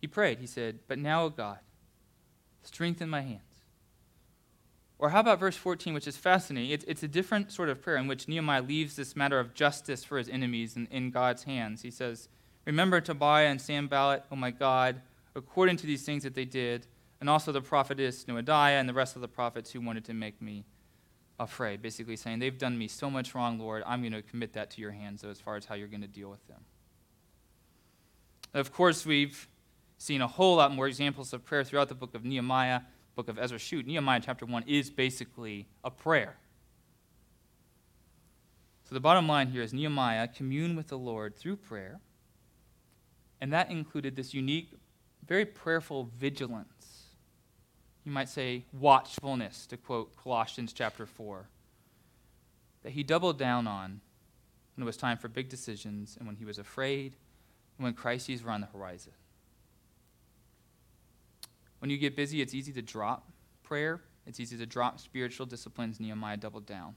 He prayed. He said, But now, O God, strengthen my hands. Or how about verse 14, which is fascinating? It's, it's a different sort of prayer in which Nehemiah leaves this matter of justice for his enemies in, in God's hands. He says, Remember Tobiah and Sanballat, O my God, according to these things that they did, and also the prophetess Noadiah and the rest of the prophets who wanted to make me afraid, basically saying, They've done me so much wrong, Lord, I'm going to commit that to your hands, as far as how you're going to deal with them. Of course, we've seen a whole lot more examples of prayer throughout the book of Nehemiah, book of Ezra. Shoot, Nehemiah chapter 1 is basically a prayer. So the bottom line here is Nehemiah communed with the Lord through prayer, and that included this unique, very prayerful vigilance you might say watchfulness, to quote Colossians chapter 4, that he doubled down on when it was time for big decisions and when he was afraid when crises were on the horizon. When you get busy, it's easy to drop prayer, it's easy to drop spiritual disciplines. Nehemiah doubled down.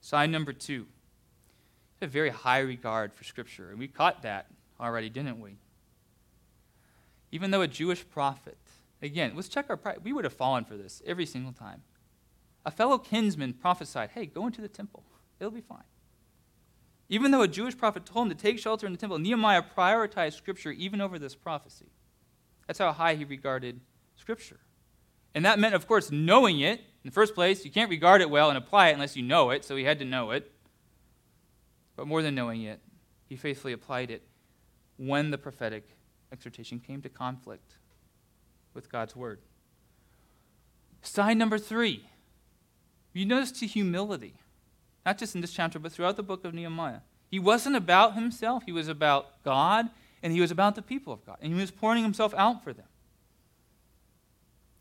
Sign number two a very high regard for Scripture. And we caught that already, didn't we? Even though a Jewish prophet Again, let's check our pride. We would have fallen for this every single time. A fellow kinsman prophesied, hey, go into the temple. It'll be fine. Even though a Jewish prophet told him to take shelter in the temple, Nehemiah prioritized Scripture even over this prophecy. That's how high he regarded Scripture. And that meant, of course, knowing it. In the first place, you can't regard it well and apply it unless you know it, so he had to know it. But more than knowing it, he faithfully applied it when the prophetic exhortation came to conflict with God's word. Sign number three. You notice to humility, not just in this chapter, but throughout the book of Nehemiah. He wasn't about himself, he was about God, and he was about the people of God, and he was pouring himself out for them.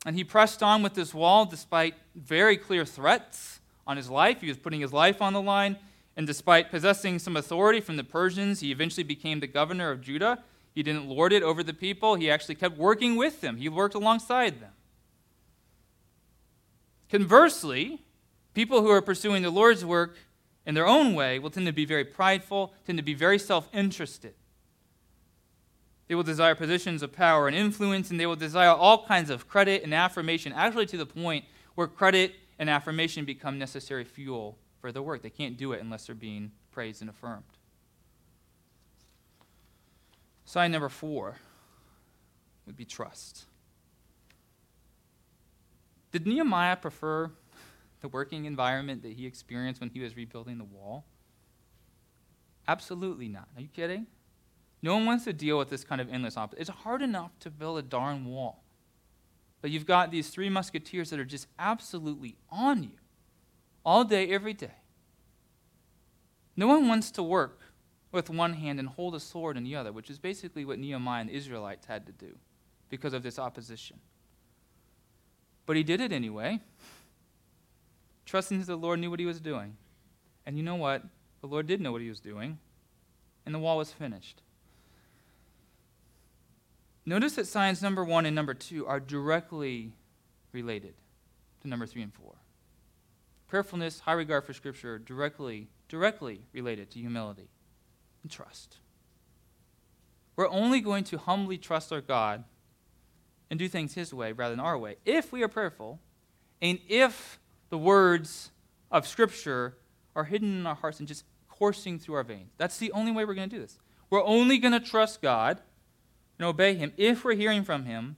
And he pressed on with this wall despite very clear threats on his life. He was putting his life on the line. And despite possessing some authority from the Persians, he eventually became the governor of Judah. He didn't lord it over the people, he actually kept working with them, he worked alongside them. Conversely, people who are pursuing the Lord's work in their own way will tend to be very prideful, tend to be very self interested. They will desire positions of power and influence, and they will desire all kinds of credit and affirmation, actually to the point where credit and affirmation become necessary fuel for their work. They can't do it unless they're being praised and affirmed. Sign number four would be trust. Did Nehemiah prefer the working environment that he experienced when he was rebuilding the wall? Absolutely not. Are you kidding? No one wants to deal with this kind of endless opposition. It's hard enough to build a darn wall. But you've got these three musketeers that are just absolutely on you all day, every day. No one wants to work with one hand and hold a sword in the other, which is basically what Nehemiah and the Israelites had to do because of this opposition. But he did it anyway, trusting that the Lord knew what he was doing. And you know what? The Lord did know what he was doing, and the wall was finished. Notice that signs number one and number two are directly related to number three and four. Prayerfulness, high regard for Scripture, directly, directly related to humility and trust. We're only going to humbly trust our God and do things His way rather than our way if we are prayerful and if the words of Scripture are hidden in our hearts and just coursing through our veins. That's the only way we're going to do this. We're only going to trust God and obey Him if we're hearing from Him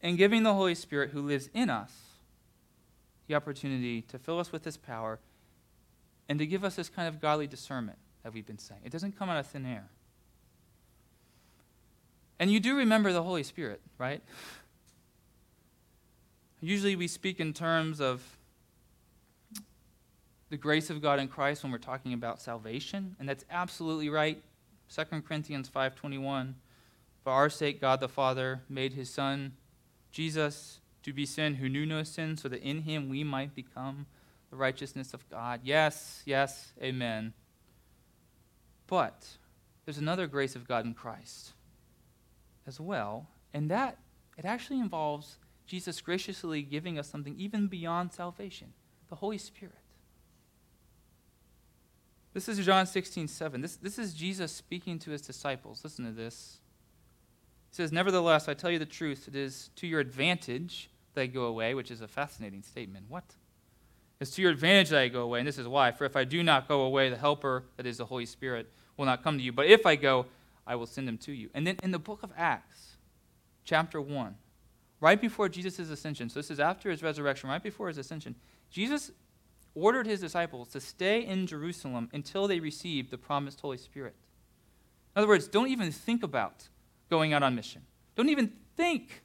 and giving the Holy Spirit who lives in us the opportunity to fill us with His power and to give us this kind of godly discernment that we've been saying. It doesn't come out of thin air. And you do remember the Holy Spirit, right? Usually we speak in terms of the grace of God in Christ when we're talking about salvation, and that's absolutely right. 2 Corinthians 5:21 For our sake God the Father made his son Jesus to be sin who knew no sin so that in him we might become the righteousness of God. Yes, yes, amen. But there's another grace of God in Christ as well, and that it actually involves Jesus graciously giving us something even beyond salvation the Holy Spirit. This is John 16, 7. This, this is Jesus speaking to his disciples. Listen to this. He says, Nevertheless, I tell you the truth, it is to your advantage that I go away, which is a fascinating statement. What? It's to your advantage that I go away, and this is why. For if I do not go away, the Helper, that is the Holy Spirit, will not come to you. But if I go, I will send him to you. And then in the book of Acts, chapter 1, right before Jesus' ascension, so this is after his resurrection, right before his ascension, Jesus ordered his disciples to stay in Jerusalem until they received the promised Holy Spirit. In other words, don't even think about going out on mission. Don't even think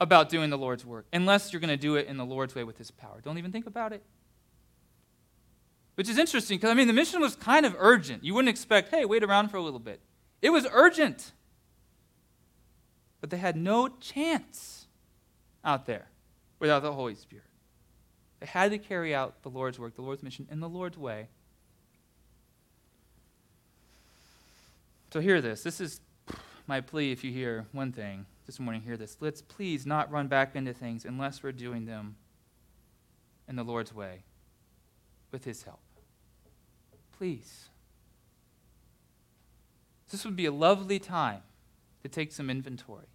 about doing the Lord's work unless you're going to do it in the Lord's way with his power. Don't even think about it. Which is interesting because, I mean, the mission was kind of urgent. You wouldn't expect, hey, wait around for a little bit. It was urgent. But they had no chance out there without the Holy Spirit. They had to carry out the Lord's work, the Lord's mission, in the Lord's way. So, hear this. This is my plea if you hear one thing this morning, hear this. Let's please not run back into things unless we're doing them in the Lord's way with His help. Please. This would be a lovely time to take some inventory.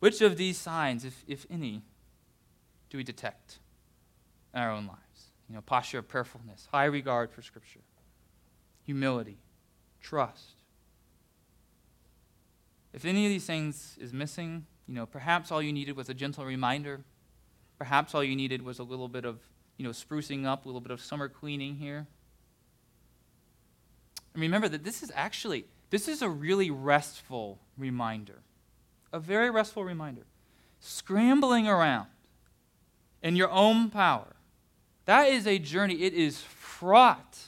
Which of these signs, if, if any, do we detect in our own lives? You know, posture of prayerfulness, high regard for Scripture, humility, trust. If any of these things is missing You know, perhaps all you needed was a gentle reminder. Perhaps all you needed was a little bit of, you know, sprucing up, a little bit of summer cleaning here. And remember that this is actually, this is a really restful reminder. A very restful reminder. Scrambling around in your own power. That is a journey. It is fraught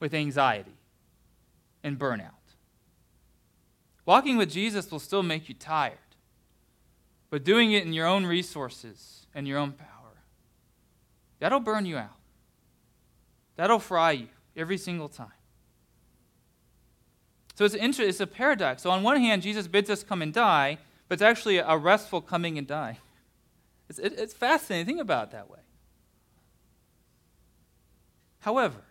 with anxiety and burnout. Walking with Jesus will still make you tired, but doing it in your own resources and your own power, that'll burn you out. That'll fry you every single time. So it's, inter- it's a paradox. So, on one hand, Jesus bids us come and die, but it's actually a restful coming and die. It's, it, it's fascinating. Think about it that way. However,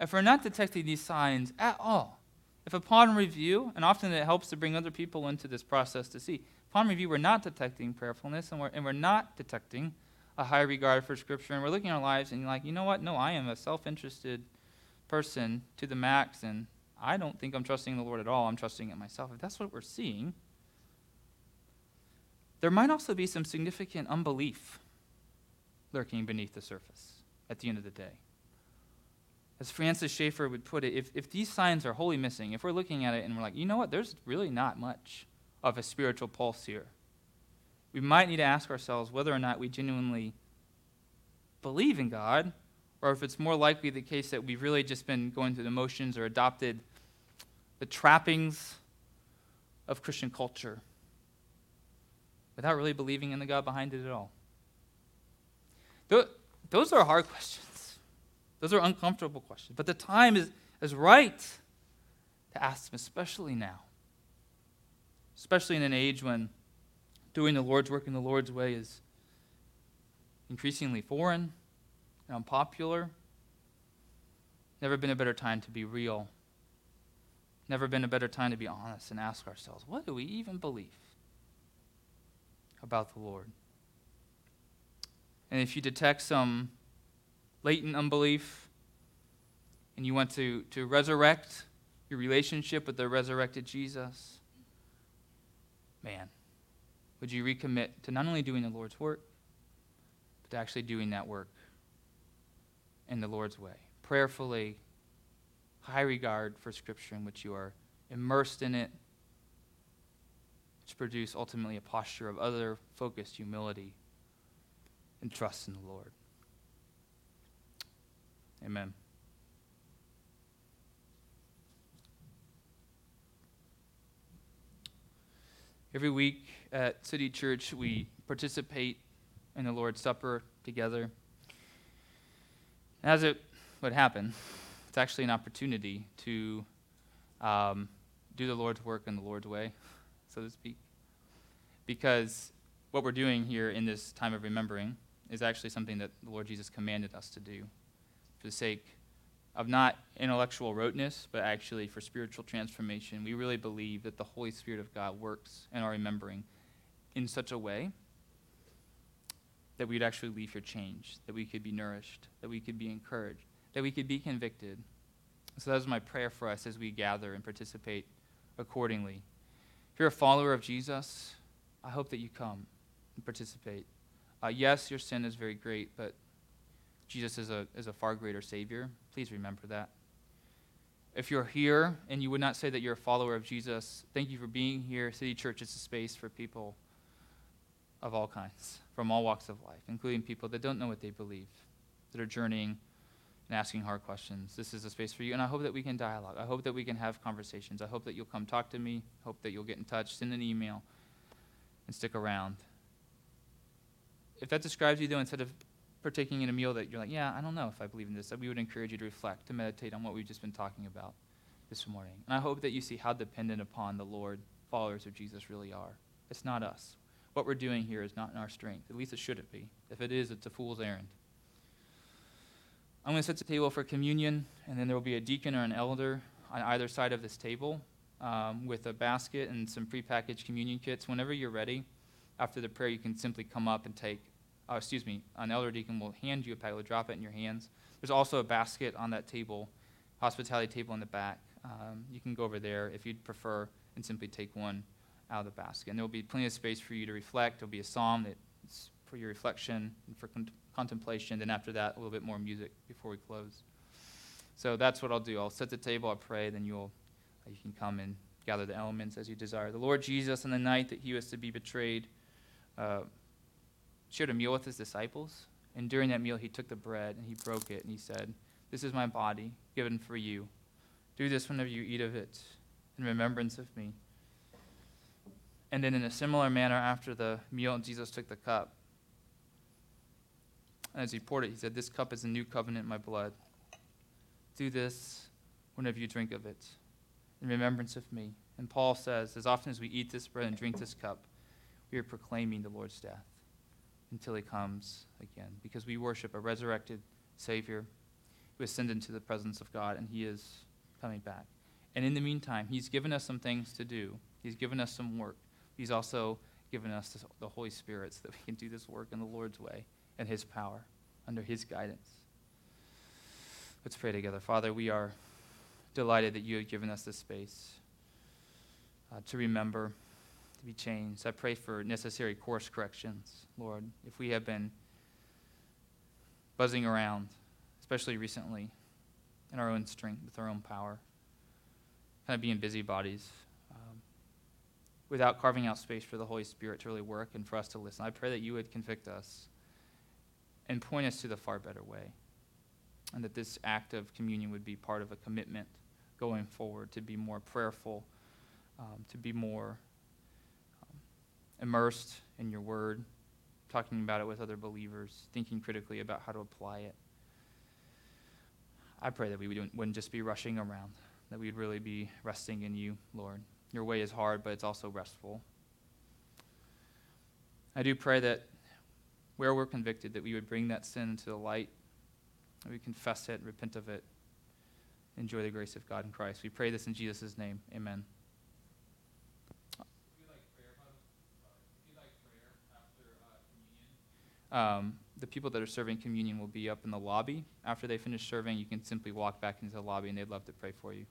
if we're not detecting these signs at all, if upon review, and often it helps to bring other people into this process to see, upon review, we're not detecting prayerfulness and we're, and we're not detecting a high regard for Scripture, and we're looking at our lives and you're like, you know what? No, I am a self interested person to the max, and I don't think I'm trusting the Lord at all. I'm trusting in myself. If that's what we're seeing, there might also be some significant unbelief lurking beneath the surface at the end of the day. As Francis Schaeffer would put it, if, if these signs are wholly missing, if we're looking at it and we're like, you know what, there's really not much of a spiritual pulse here, we might need to ask ourselves whether or not we genuinely believe in God, or if it's more likely the case that we've really just been going through the motions or adopted the trappings of Christian culture without really believing in the God behind it at all. Those are hard questions. Those are uncomfortable questions. But the time is, is right to ask them, especially now. Especially in an age when doing the Lord's work in the Lord's way is increasingly foreign and unpopular. Never been a better time to be real. Never been a better time to be honest and ask ourselves, what do we even believe about the Lord? And if you detect some latent unbelief, and you want to, to resurrect your relationship with the resurrected Jesus, man, would you recommit to not only doing the Lord's work, but to actually doing that work in the Lord's way? Prayerfully, high regard for Scripture in which you are immersed in it, to produce ultimately a posture of other focused humility and trust in the Lord. Amen. Every week at City Church, we participate in the Lord's Supper together. As it would happen, it's actually an opportunity to um, do the Lord's work in the Lord's way, so to speak. Because what we're doing here in this time of remembering is actually something that the Lord Jesus commanded us to do for the sake of not intellectual roteness, but actually for spiritual transformation. We really believe that the Holy Spirit of God works in our remembering in such a way that we'd actually leave here changed, that we could be nourished, that we could be encouraged, that we could be convicted. So that is my prayer for us as we gather and participate accordingly. You're a follower of Jesus, I hope that you come and participate. Uh, yes, your sin is very great, but Jesus is a, is a far greater Savior. Please remember that. If you're here and you would not say that you're a follower of Jesus, thank you for being here. City Church is a space for people of all kinds, from all walks of life, including people that don't know what they believe, that are journeying and asking hard questions. This is a space for you, and I hope that we can dialogue. I hope that we can have conversations. I hope that you'll come talk to me. Hope that you'll get in touch, send an email, and stick around. If that describes you, though, instead of partaking in a meal that you're like, yeah, I don't know if I believe in this, we would encourage you to reflect, to meditate on what we've just been talking about this morning. And I hope that you see how dependent upon the Lord followers of Jesus really are. It's not us. What we're doing here is not in our strength. At least it shouldn't be. If it is, it's a fool's errand. I'm going to set the table for communion, and then there will be a deacon or an elder on either side of this table um, with a basket and some prepackaged communion kits. Whenever you're ready, after the prayer, you can simply come up and take uh, excuse me, an elder deacon will hand you a packet, will drop it in your hands. There's also a basket on that table, hospitality table in the back. Um, you can go over there if you'd prefer and simply take one out of the basket. And there will be plenty of space for you to reflect. There'll be a psalm that's for your reflection and for con- contemplation. Then after that, a little bit more music before we close. So that's what I'll do. I'll set the table. I'll pray. Then you'll you can come and gather the elements as you desire. The Lord Jesus, on the night that he was to be betrayed, uh, shared a meal with his disciples. And during that meal, he took the bread and he broke it and he said, This is my body given for you. Do this whenever you eat of it in remembrance of me. And then, in a similar manner, after the meal, Jesus took the cup. And as he poured it, he said, This cup is a new covenant in my blood. Do this whenever you drink of it in remembrance of me. And Paul says, As often as we eat this bread and drink this cup, we are proclaiming the Lord's death until he comes again. Because we worship a resurrected Savior who ascended into the presence of God, and he is coming back. And in the meantime, he's given us some things to do, he's given us some work. He's also given us the Holy Spirit so that we can do this work in the Lord's way and his power under his guidance. Let's pray together. Father, we are delighted that you have given us this space uh, to remember to be changed. I pray for necessary course corrections, Lord. If we have been buzzing around, especially recently, in our own strength, with our own power, kind of being busybodies, um, without carving out space for the Holy Spirit to really work and for us to listen, I pray that you would convict us and point us to the far better way. And that this act of communion would be part of a commitment going forward to be more prayerful, um, to be more immersed in your word, talking about it with other believers, thinking critically about how to apply it. I pray that we wouldn't just be rushing around, that we'd really be resting in you, Lord. Your way is hard, but it's also restful. I do pray that where we're convicted, that we would bring that sin into the light, that we confess it, repent of it, enjoy the grace of God in Christ. We pray this in Jesus' name. Amen. Um, the people that are serving communion will be up in the lobby. After they finish serving, you can simply walk back into the lobby and they'd love to pray for you.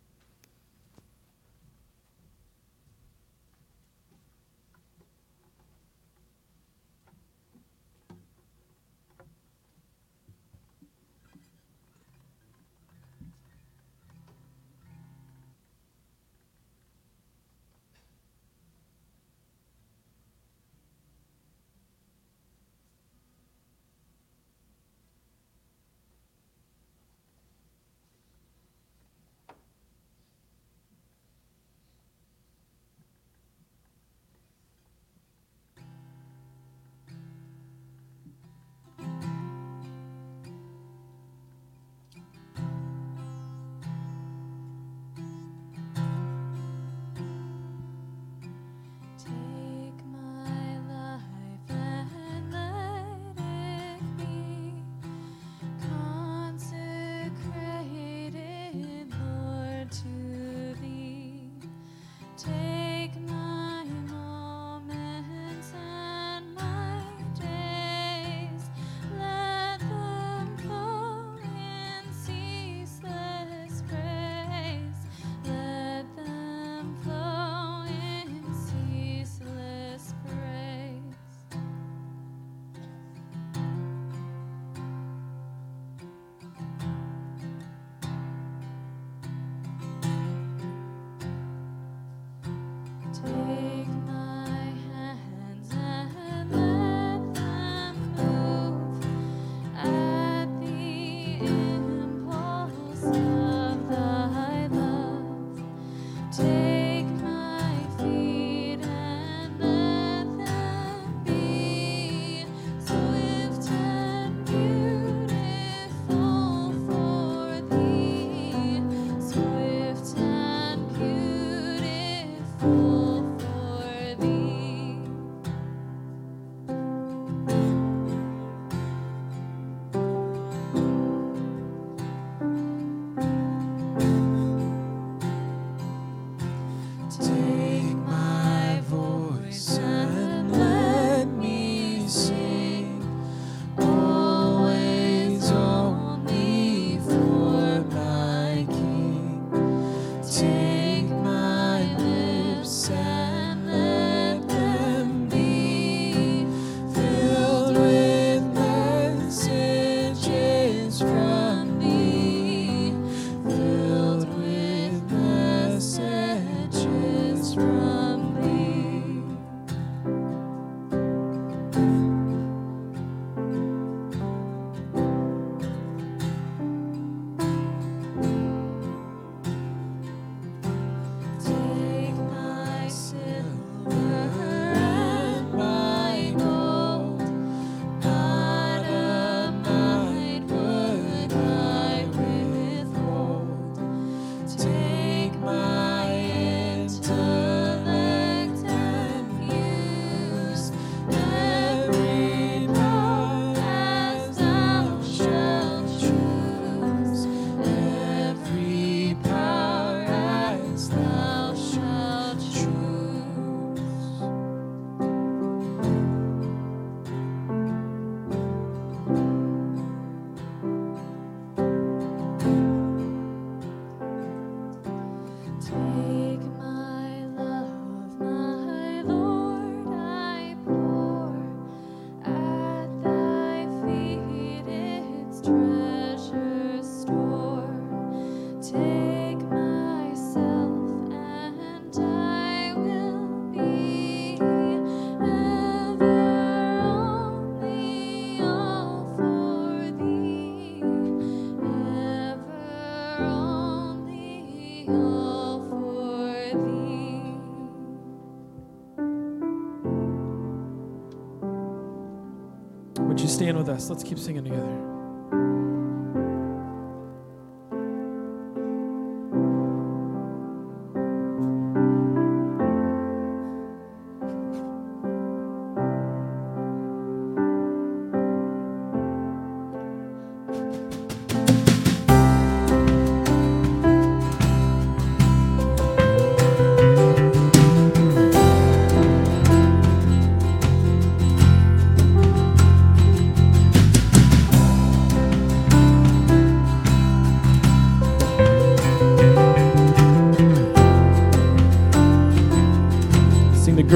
stand with us. Let's keep singing together.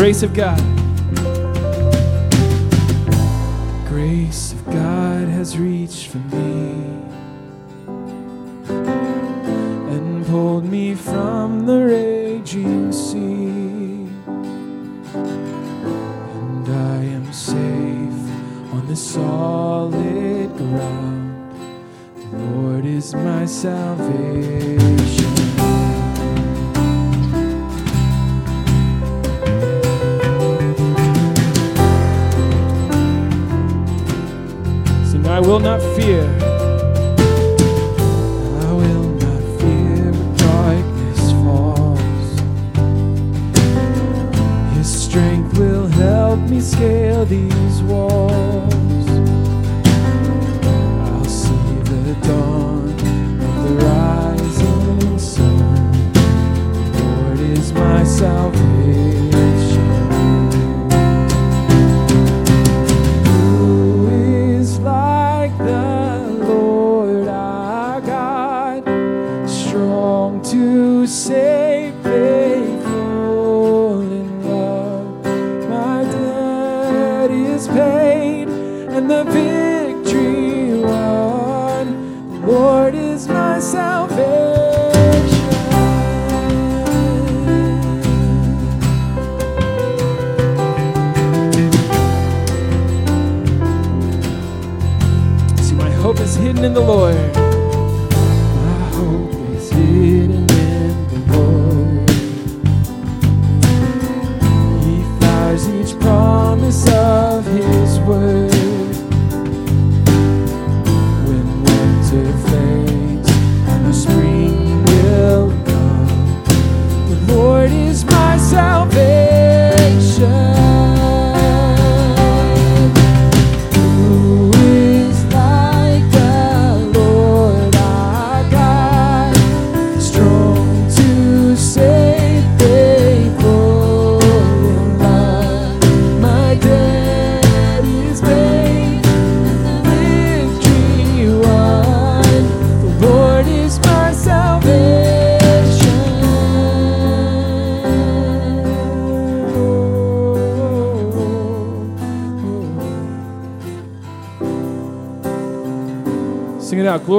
grace of God. Grace of God has reached for me and pulled me from the raging sea. And I am safe on the solid ground. The Lord is my salvation. will not fear. I will not fear when darkness falls. His strength will help me scale these walls.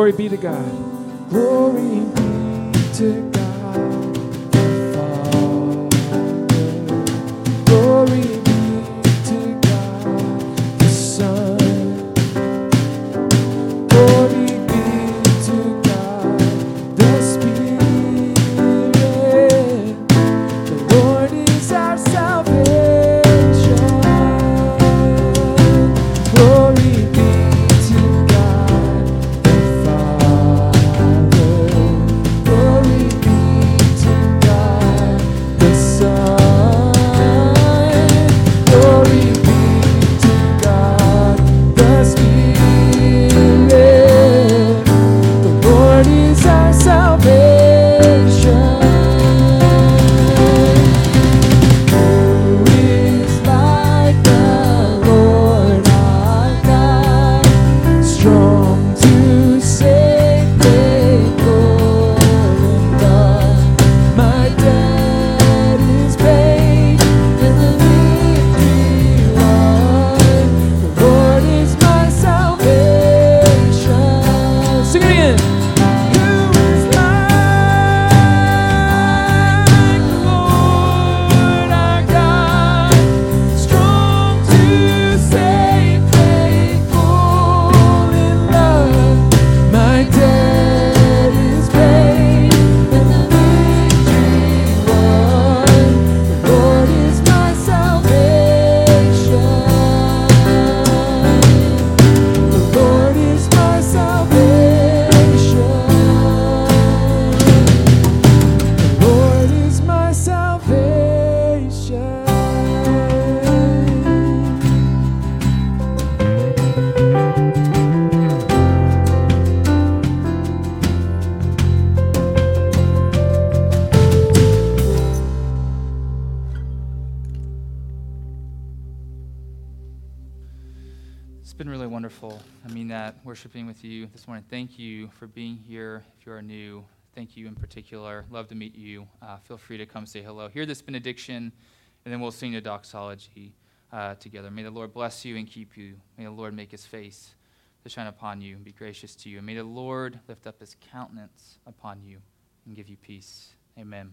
Glory be to God.
Worshiping with you this morning. Thank you for being here. If you are new, thank you in particular. Love to meet you. Uh, feel free to come say hello. Hear this benediction, and then we'll sing the doxology uh, together. May the Lord bless you and keep you. May the Lord make his face to shine upon you and be gracious to you. And may the Lord lift up his countenance upon you and give you peace. Amen.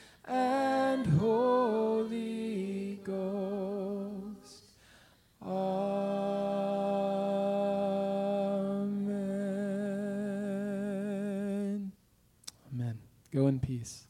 and Holy Ghost. Amen.
Amen. Go in peace.